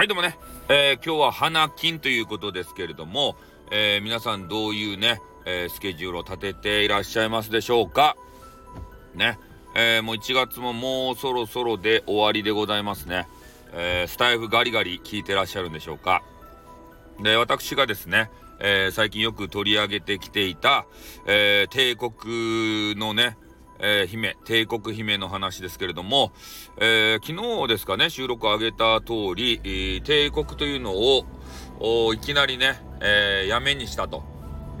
はい、どうもね、えー、今日は花金ということですけれども、えー、皆さんどういうね、えー、スケジュールを立てていらっしゃいますでしょうか。ね、え、もう1月ももうそろそろで終わりでございますね。えスタイフガリガリ聞いてらっしゃるんでしょうか。で、私がですね、え最近よく取り上げてきていた、え帝国のね、えー、姫、帝国姫の話ですけれども、えー、昨日ですかね、収録上げた通り、えー、帝国というのを、いきなりね、えー、やめにしたと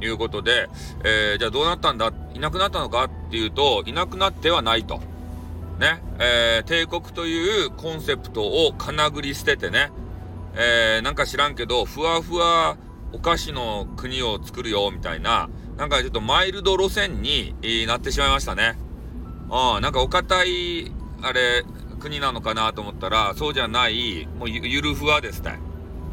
いうことで、えー、じゃあどうなったんだ？いなくなったのかっていうと、いなくなってはないと。ね、えー、帝国というコンセプトをかなぐり捨ててね、えー、なんか知らんけど、ふわふわお菓子の国を作るよ、みたいな、なんかちょっとマイルド路線になってしまいましたね。ああ、なんかお堅い、あれ、国なのかなと思ったら、そうじゃない、もうゆるふわですね。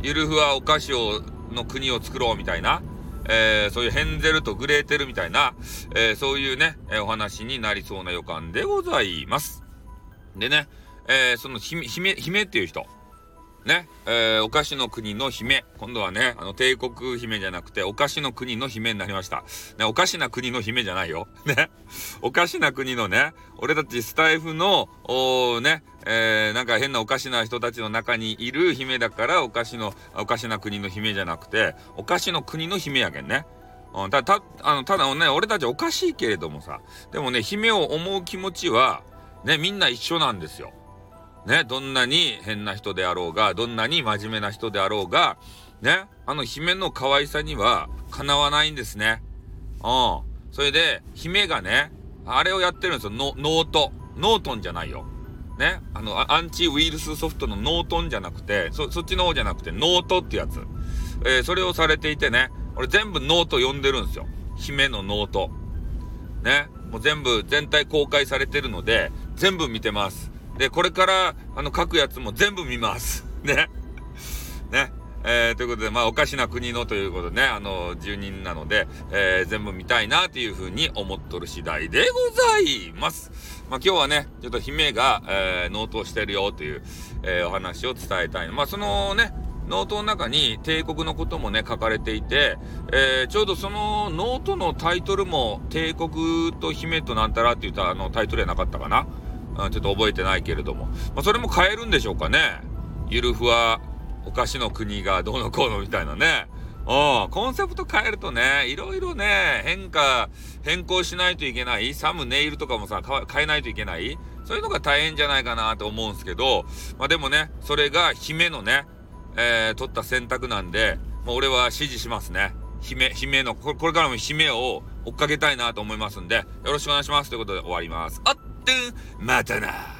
ゆるふわお菓子を、の国を作ろうみたいな、えー、そういうヘンゼルとグレーテルみたいな、えー、そういうね、え、お話になりそうな予感でございます。でね、えー、その姫、姫、姫っていう人。ね、えー、お菓子の国の姫。今度はね、あの、帝国姫じゃなくて、お菓子の国の姫になりました。ね、おかしな国の姫じゃないよ。ね。おかしな国のね、俺たちスタイフの、おね、えー、なんか変なおかしな人たちの中にいる姫だから、おかしの、おかしな国の姫じゃなくて、おかしの国の姫やけんね。うん、た、た、あの、ただね、俺たちおかしいけれどもさ、でもね、姫を思う気持ちは、ね、みんな一緒なんですよ。ね、どんなに変な人であろうが、どんなに真面目な人であろうが、ね、あの姫の可愛さにはかなわないんですね。うん。それで、姫がね、あれをやってるんですよ。ノート。ノートンじゃないよ。ね。あの、アンチウイルスソフトのノートンじゃなくて、そ、そっちの方じゃなくて、ノートってやつ。えー、それをされていてね、俺全部ノート読んでるんですよ。姫のノート。ね。もう全部、全体公開されてるので、全部見てます。で、これから、あの、書くやつも全部見ます。ね。ね。えー、ということで、まあ、お菓子の国のということでね、あの、住人なので、えー、全部見たいなというふうに思っとる次第でございます。まあ、今日はね、ちょっと姫が、えー、ノートをしてるよという、えー、お話を伝えたい。まあ、そのね、ノートの中に帝国のこともね、書かれていて、えー、ちょうどそのノートのタイトルも、帝国と姫となんたらって言ったあのタイトルやなかったかな。うん、ちょっと覚えてないけれども。まあ、それも変えるんでしょうかね。ゆるふわ、お菓子の国がどうのこうのみたいなね。うん、コンセプト変えるとね、いろいろね、変化、変更しないといけない。サムネイルとかもさ、変えないといけない。そういうのが大変じゃないかなと思うんですけど、まあでもね、それが姫のね、えー、取った選択なんで、まあ、俺は支持しますね。姫、姫の、これからも姫を追っかけたいなと思いますんで、よろしくお願いします。ということで終わります。あっまたな。